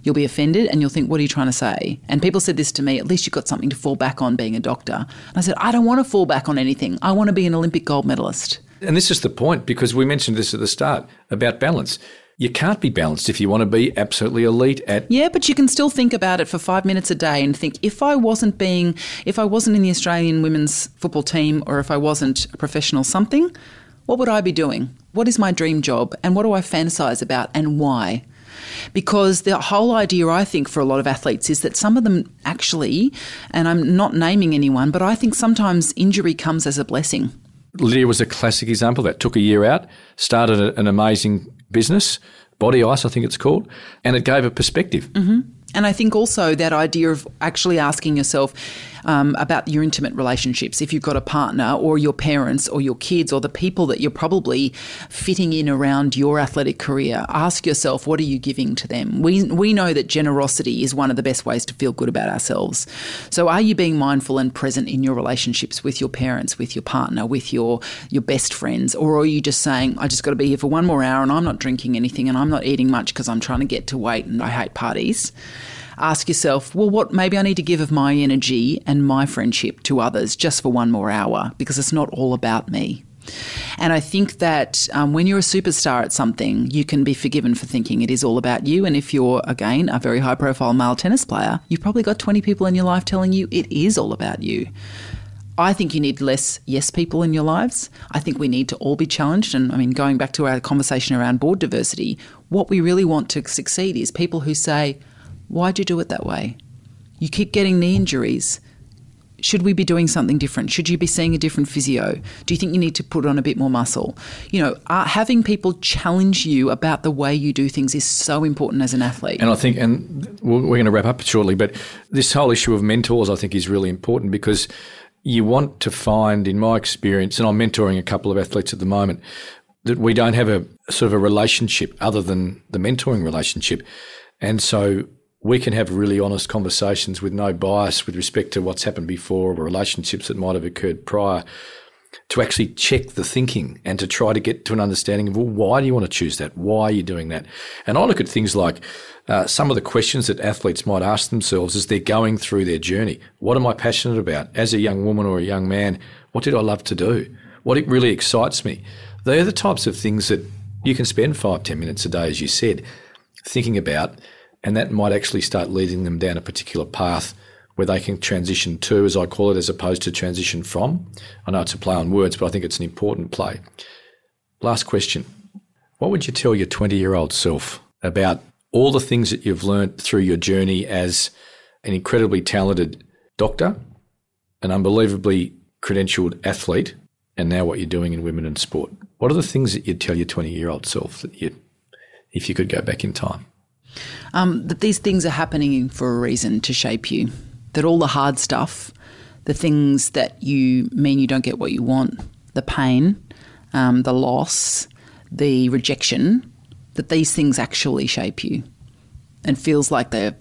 you'll be offended and you'll think, what are you trying to say? And people said this to me, at least you've got something to fall back on being a doctor. And I said, I don't want to fall back on anything. I want to be an Olympic gold medalist. And this is the point because we mentioned this at the start about balance. You can't be balanced if you want to be absolutely elite at Yeah, but you can still think about it for 5 minutes a day and think if I wasn't being if I wasn't in the Australian women's football team or if I wasn't a professional something, what would I be doing? What is my dream job and what do I fantasize about and why? Because the whole idea, I think, for a lot of athletes is that some of them actually, and I'm not naming anyone, but I think sometimes injury comes as a blessing. Lydia was a classic example that took a year out, started an amazing business, Body Ice, I think it's called, and it gave a perspective. Mm-hmm. And I think also that idea of actually asking yourself, um, about your intimate relationships. If you've got a partner or your parents or your kids or the people that you're probably fitting in around your athletic career, ask yourself, what are you giving to them? We, we know that generosity is one of the best ways to feel good about ourselves. So are you being mindful and present in your relationships with your parents, with your partner, with your, your best friends? Or are you just saying, I just got to be here for one more hour and I'm not drinking anything and I'm not eating much because I'm trying to get to weight and I hate parties? Ask yourself, well, what maybe I need to give of my energy and my friendship to others just for one more hour because it's not all about me. And I think that um, when you're a superstar at something, you can be forgiven for thinking it is all about you. And if you're, again, a very high profile male tennis player, you've probably got 20 people in your life telling you it is all about you. I think you need less yes people in your lives. I think we need to all be challenged. And I mean, going back to our conversation around board diversity, what we really want to succeed is people who say, Why'd you do it that way? You keep getting knee injuries. Should we be doing something different? Should you be seeing a different physio? Do you think you need to put on a bit more muscle? You know, uh, having people challenge you about the way you do things is so important as an athlete. And I think, and we're going to wrap up shortly, but this whole issue of mentors, I think, is really important because you want to find, in my experience, and I'm mentoring a couple of athletes at the moment, that we don't have a sort of a relationship other than the mentoring relationship. And so we can have really honest conversations with no bias with respect to what's happened before or relationships that might have occurred prior to actually check the thinking and to try to get to an understanding of, well, why do you want to choose that? Why are you doing that? And I look at things like uh, some of the questions that athletes might ask themselves as they're going through their journey. What am I passionate about? As a young woman or a young man, what did I love to do? What it really excites me? They're the types of things that you can spend five, ten minutes a day, as you said, thinking about and that might actually start leading them down a particular path where they can transition to, as I call it, as opposed to transition from. I know it's a play on words, but I think it's an important play. Last question. What would you tell your 20 year old self about all the things that you've learned through your journey as an incredibly talented doctor, an unbelievably credentialed athlete, and now what you're doing in women in sport? What are the things that you'd tell your 20 year old self that you, if you could go back in time? Um, that these things are happening for a reason to shape you. That all the hard stuff, the things that you mean you don't get what you want, the pain, um, the loss, the rejection, that these things actually shape you and feels like they're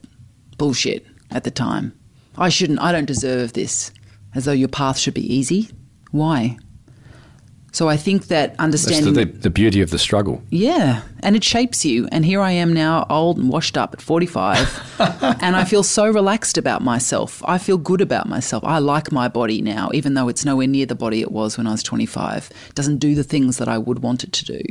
bullshit at the time. I shouldn't, I don't deserve this, as though your path should be easy. Why? So I think that understanding the, the, the, beauty of the struggle. Yeah, and it shapes you. And here I am now, old and washed up at 45, and I feel so relaxed about myself. I feel good about myself. I like my body now, even though it's nowhere near the body it was when I was 25. It doesn't do the things that I would want it to do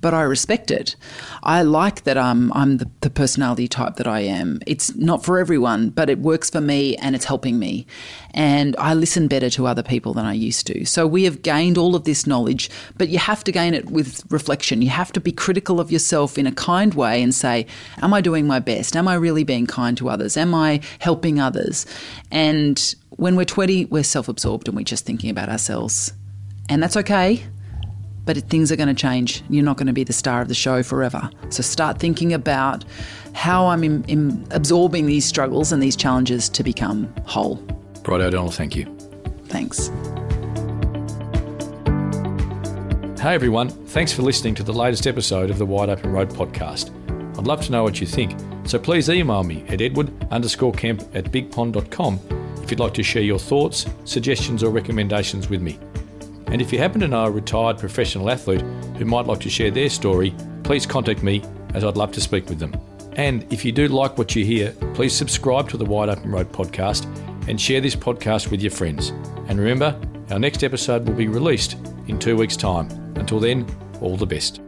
but I respect it. I like that I'm I'm the, the, personality type that I am. It's not for everyone, but it works for me and it's helping me. And I listen better to other people than I used to. So we have gained all of this knowledge, but you have to gain it with reflection. You have to be critical of yourself in a kind way and say, Am I doing my best? Am I really being kind to others? Am I helping others? And when we're 20, we're self absorbed and we're just thinking about ourselves. And that's okay but things are going to change. You're not going to be the star of the show forever. So start thinking about how I'm in, in absorbing these struggles and these challenges to become whole. Bridie O'Donnell, thank you. Thanks. Hey everyone, thanks for listening to the latest episode of the Wide Open Road podcast. I'd love to know what you think, so please email me at edward underscore kemp at bigpond.com if you'd like to share your thoughts, suggestions, or recommendations with me. And if you happen to know a retired professional athlete who might like to share their story, please contact me as I'd love to speak with them. And if you do like what you hear, please subscribe to the Wide Open Road podcast and share this podcast with your friends. And remember, our next episode will be released in two weeks' time. Until then, all the best.